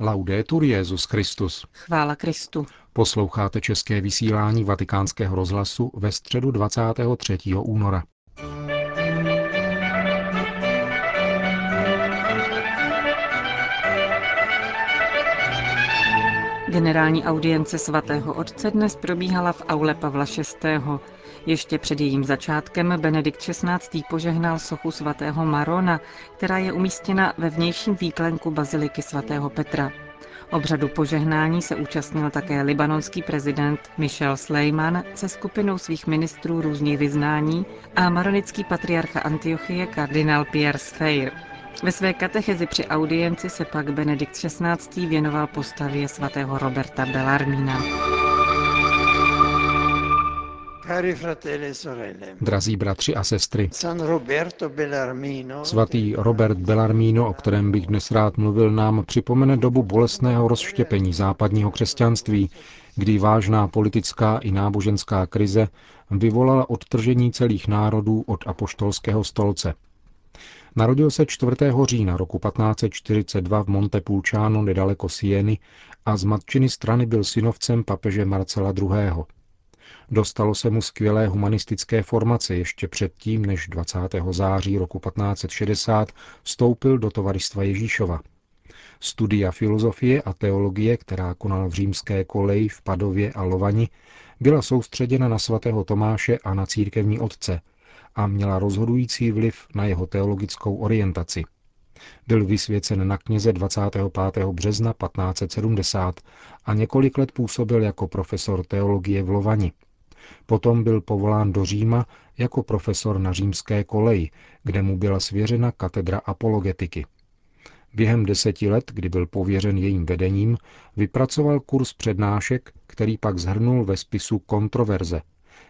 Laudetur Jezus Christus. Chvála Kristu. Posloucháte české vysílání Vatikánského rozhlasu ve středu 23. února. Generální audience svatého otce dnes probíhala v aule Pavla VI. Ještě před jejím začátkem Benedikt XVI. požehnal sochu svatého Marona, která je umístěna ve vnějším výklenku baziliky svatého Petra. Obřadu požehnání se účastnil také libanonský prezident Michel Sleiman se skupinou svých ministrů různých vyznání a maronický patriarcha Antiochie kardinál Pierre Sfeir. Ve své katechezi při audienci se pak Benedikt XVI. věnoval postavě svatého Roberta Bellarmina. E Drazí bratři a sestry, svatý Robert Bellarmino, o kterém bych dnes rád mluvil, nám připomene dobu bolestného rozštěpení západního křesťanství, kdy vážná politická i náboženská krize vyvolala odtržení celých národů od apoštolského stolce. Narodil se 4. října roku 1542 v Montepulciano nedaleko Sieny a z matčiny strany byl synovcem papeže Marcela II. Dostalo se mu skvělé humanistické formace ještě předtím, než 20. září roku 1560 vstoupil do tovaristva Ježíšova. Studia filozofie a teologie, která konal v římské koleji v Padově a Lovani, byla soustředěna na svatého Tomáše a na církevní otce a měla rozhodující vliv na jeho teologickou orientaci. Byl vysvěcen na kněze 25. března 1570 a několik let působil jako profesor teologie v Lovani. Potom byl povolán do Říma jako profesor na římské koleji, kde mu byla svěřena katedra apologetiky. Během deseti let, kdy byl pověřen jejím vedením, vypracoval kurz přednášek, který pak zhrnul ve spisu Kontroverze,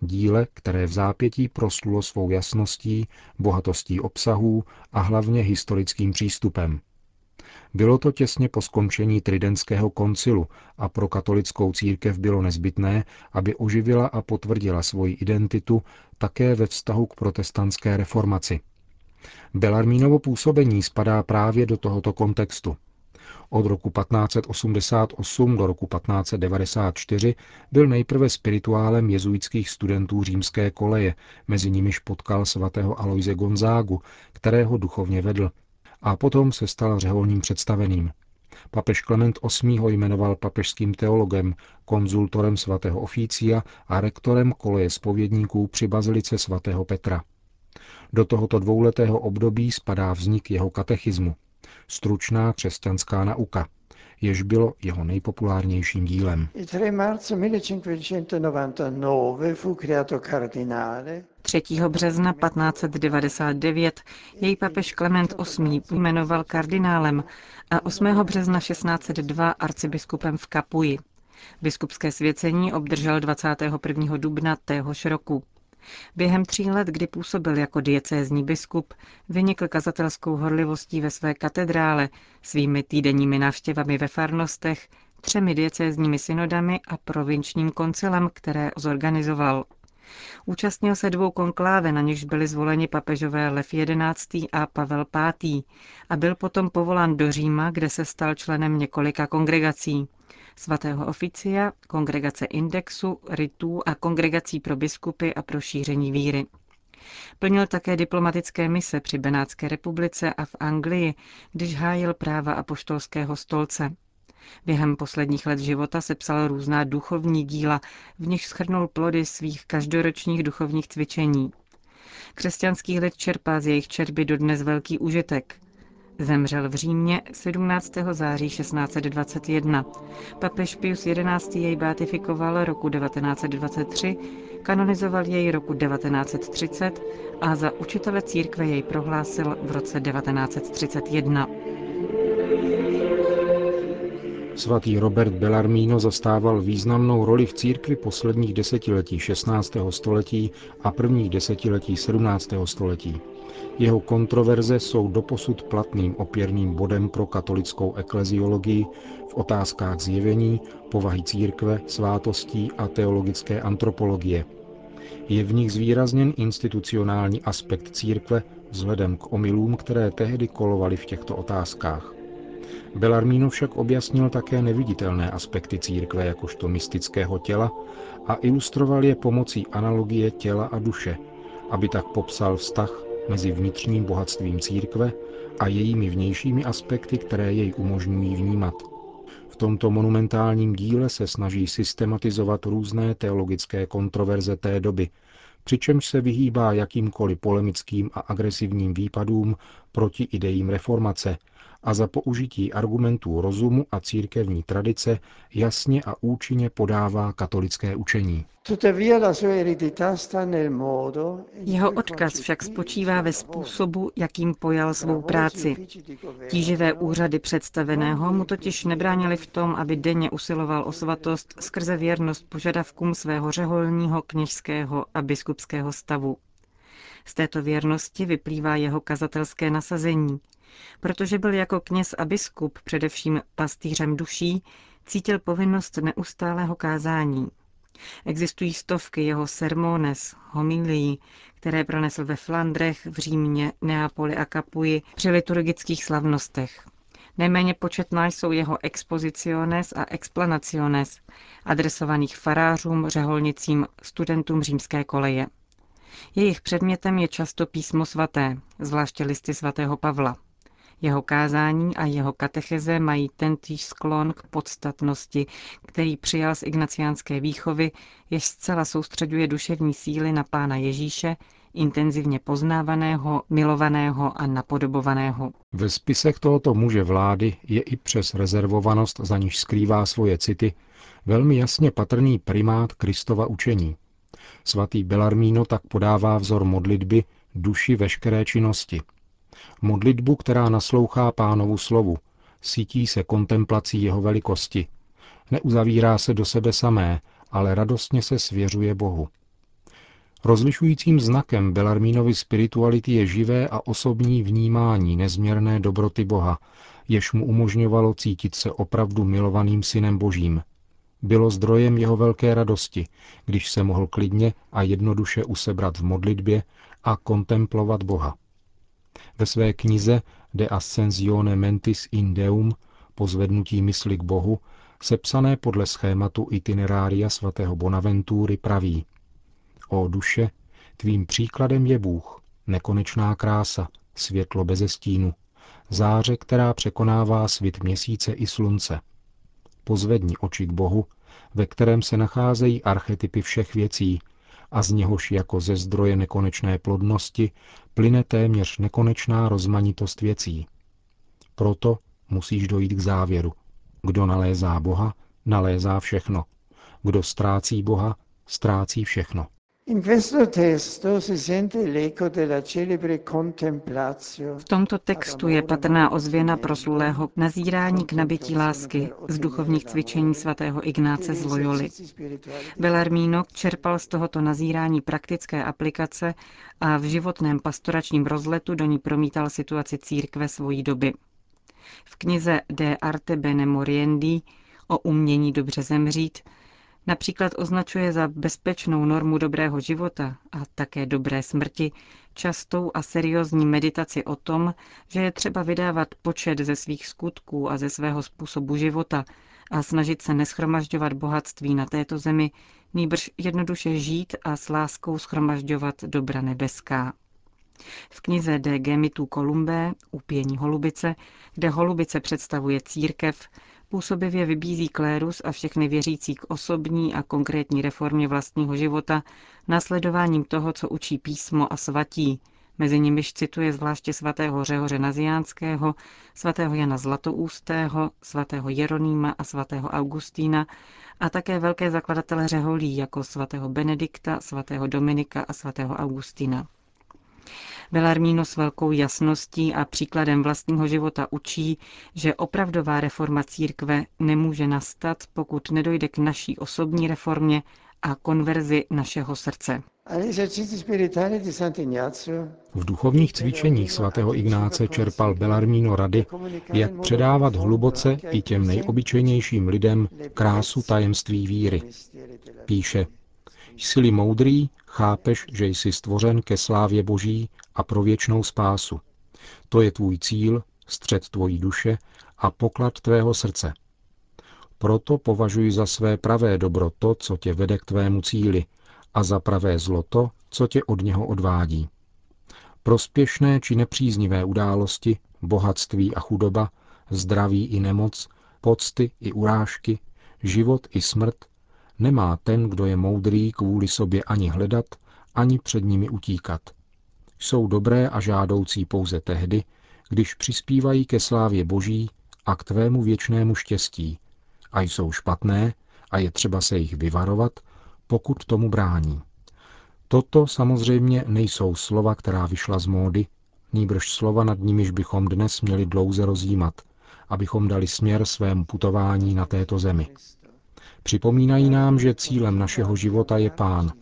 díle, které v zápětí proslulo svou jasností, bohatostí obsahů a hlavně historickým přístupem. Bylo to těsně po skončení Tridentského koncilu a pro katolickou církev bylo nezbytné, aby oživila a potvrdila svoji identitu také ve vztahu k protestantské reformaci. Belarmínovo působení spadá právě do tohoto kontextu. Od roku 1588 do roku 1594 byl nejprve spirituálem jezuitských studentů římské koleje, mezi nimiž potkal svatého Aloise Gonzágu, kterého duchovně vedl a potom se stal řeholním představeným. Papež Klement VIII. ho jmenoval papežským teologem, konzultorem svatého oficia a rektorem koleje spovědníků při bazilice svatého Petra. Do tohoto dvouletého období spadá vznik jeho katechismu, stručná křesťanská nauka, jež bylo jeho nejpopulárnějším dílem. 3. března 1599 jej papež Klement VIII. jmenoval kardinálem a 8. března 1602 arcibiskupem v Kapuji. Biskupské svěcení obdržel 21. dubna téhož roku. Během tří let, kdy působil jako diecézní biskup, vynikl kazatelskou horlivostí ve své katedrále, svými týdenními návštěvami ve farnostech, třemi diecézními synodami a provinčním koncilem, které zorganizoval. Účastnil se dvou konkláve, na nichž byli zvoleni papežové Lev XI. a Pavel V. a byl potom povolán do Říma, kde se stal členem několika kongregací svatého oficia, kongregace indexu, rytů a kongregací pro biskupy a pro šíření víry. Plnil také diplomatické mise při Benátské republice a v Anglii, když hájil práva apoštolského stolce. Během posledních let života sepsal různá duchovní díla, v nich schrnul plody svých každoročních duchovních cvičení. Křesťanský lid čerpá z jejich čerby dodnes velký užitek. Zemřel v Římě 17. září 1621. Papež Pius XI. jej beatifikoval roku 1923, kanonizoval jej roku 1930 a za učitele církve jej prohlásil v roce 1931. Svatý Robert Bellarmino zastával významnou roli v církvi posledních desetiletí 16. století a prvních desetiletí 17. století. Jeho kontroverze jsou doposud platným opěrným bodem pro katolickou ekleziologii v otázkách zjevení, povahy církve, svátostí a teologické antropologie. Je v nich zvýrazněn institucionální aspekt církve vzhledem k omylům, které tehdy kolovaly v těchto otázkách. Belarmino však objasnil také neviditelné aspekty církve jakožto mystického těla a ilustroval je pomocí analogie těla a duše, aby tak popsal vztah mezi vnitřním bohatstvím církve a jejími vnějšími aspekty, které jej umožňují vnímat. V tomto monumentálním díle se snaží systematizovat různé teologické kontroverze té doby, přičemž se vyhýbá jakýmkoliv polemickým a agresivním výpadům proti idejím reformace a za použití argumentů rozumu a církevní tradice jasně a účinně podává katolické učení. Jeho odkaz však spočívá ve způsobu, jakým pojal svou práci. Tíživé úřady představeného mu totiž nebránili v tom, aby denně usiloval o svatost skrze věrnost požadavkům svého řeholního, kněžského a biskupského stavu. Z této věrnosti vyplývá jeho kazatelské nasazení. Protože byl jako kněz a biskup především pastýřem duší, cítil povinnost neustálého kázání. Existují stovky jeho sermones, homilií, které pronesl ve Flandrech, v Římě, Neapoli a Kapuji při liturgických slavnostech. Nejméně početná jsou jeho expoziciones a explanaciones, adresovaných farářům, řeholnicím, studentům římské koleje. Jejich předmětem je často písmo svaté, zvláště listy svatého Pavla. Jeho kázání a jeho katecheze mají tentýž sklon k podstatnosti, který přijal z ignaciánské výchovy, jež zcela soustředuje duševní síly na Pána Ježíše, intenzivně poznávaného, milovaného a napodobovaného. Ve spisech tohoto muže vlády je i přes rezervovanost, za níž skrývá svoje city, velmi jasně patrný primát Kristova učení. Svatý Belarmíno tak podává vzor modlitby duši veškeré činnosti – Modlitbu, která naslouchá pánovu slovu, sítí se kontemplací jeho velikosti. Neuzavírá se do sebe samé, ale radostně se svěřuje Bohu. Rozlišujícím znakem Belarmínovy spirituality je živé a osobní vnímání nezměrné dobroty Boha, jež mu umožňovalo cítit se opravdu milovaným synem Božím. Bylo zdrojem jeho velké radosti, když se mohl klidně a jednoduše usebrat v modlitbě a kontemplovat Boha. Ve své knize De Ascensione Mentis in Deum, pozvednutí mysli k Bohu, sepsané podle schématu itinerária svatého Bonaventury praví O duše, tvým příkladem je Bůh, nekonečná krása, světlo beze stínu, záře, která překonává svit měsíce i slunce. Pozvedni oči k Bohu, ve kterém se nacházejí archetypy všech věcí, a z něhož jako ze zdroje nekonečné plodnosti plyne téměř nekonečná rozmanitost věcí. Proto musíš dojít k závěru. Kdo nalézá Boha, nalézá všechno. Kdo ztrácí Boha, ztrácí všechno. V tomto textu je patrná ozvěna proslulého nazírání k nabití lásky z duchovních cvičení svatého Ignáce z Loyoli. Belarmino čerpal z tohoto nazírání praktické aplikace a v životném pastoračním rozletu do ní promítal situaci církve svojí doby. V knize De arte bene moriendi o umění dobře zemřít Například označuje za bezpečnou normu dobrého života a také dobré smrti častou a seriózní meditaci o tom, že je třeba vydávat počet ze svých skutků a ze svého způsobu života a snažit se neschromažďovat bohatství na této zemi, nýbrž jednoduše žít a s láskou schromažďovat dobra nebeská. V knize De Gemitu Columbé, Upění holubice, kde holubice představuje církev, působivě vybízí klérus a všechny věřící k osobní a konkrétní reformě vlastního života, následováním toho, co učí písmo a svatí, mezi nimiž cituje zvláště svatého Řehoře Naziánského, svatého Jana Zlatoústého, svatého Jeronýma a svatého Augustína a také velké zakladatele řeholí jako svatého Benedikta, svatého Dominika a svatého Augustína. Belarmíno s velkou jasností a příkladem vlastního života učí, že opravdová reforma církve nemůže nastat, pokud nedojde k naší osobní reformě a konverzi našeho srdce. V duchovních cvičeních svatého Ignáce čerpal Belarmíno rady, jak předávat hluboce i těm nejobyčejnějším lidem krásu tajemství víry. Píše, jsi moudrý, chápeš, že jsi stvořen ke slávě Boží a pro věčnou spásu. To je tvůj cíl, střed tvojí duše a poklad tvého srdce. Proto považuji za své pravé dobro to, co tě vede k tvému cíli, a za pravé zlo to, co tě od něho odvádí. Prospěšné či nepříznivé události, bohatství a chudoba, zdraví i nemoc, pocty i urážky, život i smrt, nemá ten, kdo je moudrý, kvůli sobě ani hledat, ani před nimi utíkat. Jsou dobré a žádoucí pouze tehdy, když přispívají ke slávě Boží a k tvému věčnému štěstí, a jsou špatné a je třeba se jich vyvarovat, pokud tomu brání. Toto samozřejmě nejsou slova, která vyšla z módy, nýbrž slova, nad nimiž bychom dnes měli dlouze rozjímat, abychom dali směr svému putování na této zemi. Připomínají nám, že cílem našeho života je Pán,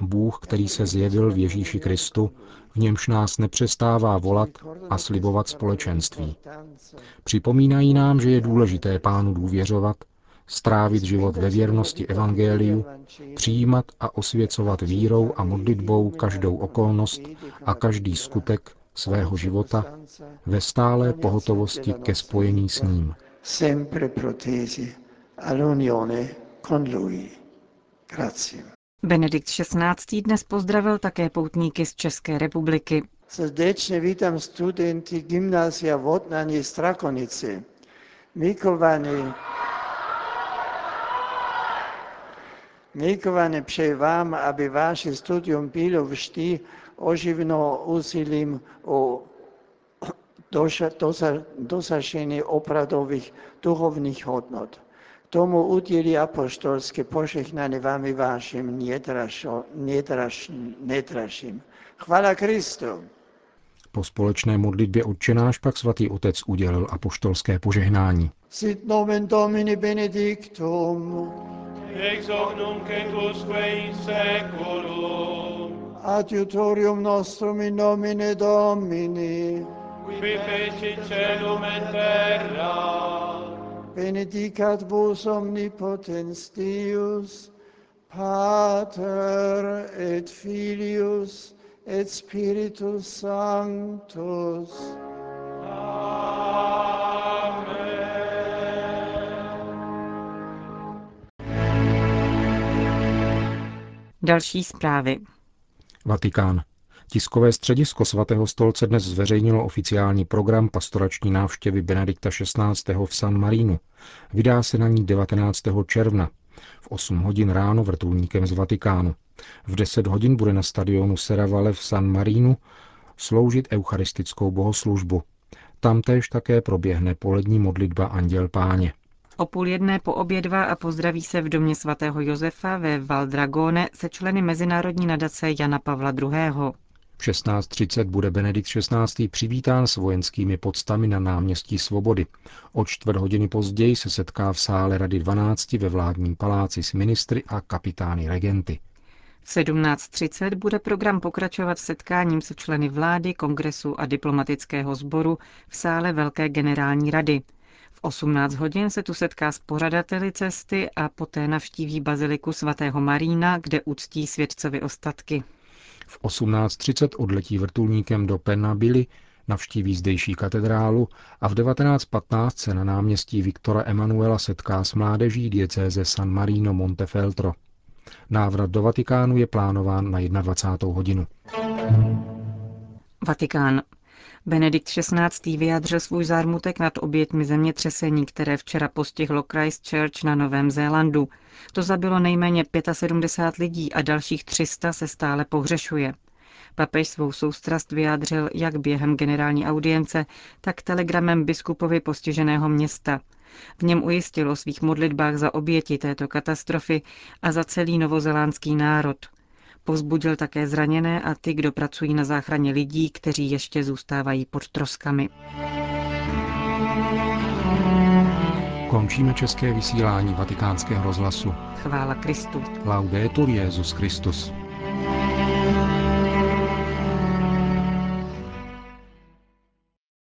Bůh, který se zjevil v Ježíši Kristu, v němž nás nepřestává volat a slibovat společenství. Připomínají nám, že je důležité Pánu důvěřovat, strávit život ve věrnosti Evangeliu, přijímat a osvěcovat vírou a modlitbou každou okolnost a každý skutek svého života ve stálé pohotovosti ke spojení s ním. Benedikt XVI. dnes pozdravil také poutníky z České republiky. Srdečně vítám studenty gymnázia Vodnani Strakonici. Milovaní Milovaní přeji vám, aby vaše studium bylo vždy oživno úsilím o dosažení opravdových duchovních hodnot. Tomu udělí apostolské požehnání vám i vašim nedražším. Chvala Kristu. Po společné modlitbě odčenáš pak svatý otec udělil apoštolské požehnání. Sit nomen Domini benedictum. ex hoc nunc et usque in seculum. Adiutorium nostrum in nomine Domini. Qui feci celum et terra. Benedicat vos omnipotens Deus, Pater et Filius et Spiritus Sanctus. Další zprávy. Vatikán. Tiskové středisko svatého stolce dnes zveřejnilo oficiální program pastorační návštěvy Benedikta XVI. v San Marínu. Vydá se na ní 19. června v 8 hodin ráno vrtulníkem z Vatikánu. V 10 hodin bude na stadionu Serravalle v San Marínu sloužit eucharistickou bohoslužbu. Tamtéž také proběhne polední modlitba Anděl Páně. O půl jedné poobědva a pozdraví se v domě svatého Josefa ve Valdragone se členy Mezinárodní nadace Jana Pavla II. V 16.30 bude Benedikt XVI. přivítán s vojenskými podstami na náměstí Svobody. O čtvrt hodiny později se setká v sále Rady 12 ve vládním paláci s ministry a kapitány regenty. V 17.30 bude program pokračovat setkáním se členy vlády, kongresu a diplomatického sboru v sále Velké generální rady. V 18 hodin se tu setká s pořadateli cesty a poté navštíví baziliku svatého Marína, kde uctí svědcovi ostatky. V 18.30 odletí vrtulníkem do Pennabily, navštíví zdejší katedrálu a v 19.15 se na náměstí Viktora Emanuela setká s mládeží diecéze San Marino Montefeltro. Návrat do Vatikánu je plánován na 21. hodinu. Vatikán. Benedikt XVI. vyjádřil svůj zármutek nad obětmi zemětřesení, které včera postihlo Christchurch na Novém Zélandu. To zabilo nejméně 75 lidí a dalších 300 se stále pohřešuje. Papež svou soustrast vyjádřil jak během generální audience, tak telegramem biskupovi postiženého města. V něm ujistil o svých modlitbách za oběti této katastrofy a za celý novozélánský národ. Povzbudil také zraněné a ty, kdo pracují na záchraně lidí, kteří ještě zůstávají pod troskami. Končíme české vysílání vatikánského rozhlasu. Chvála Kristu. Laudetur Jezus Christus.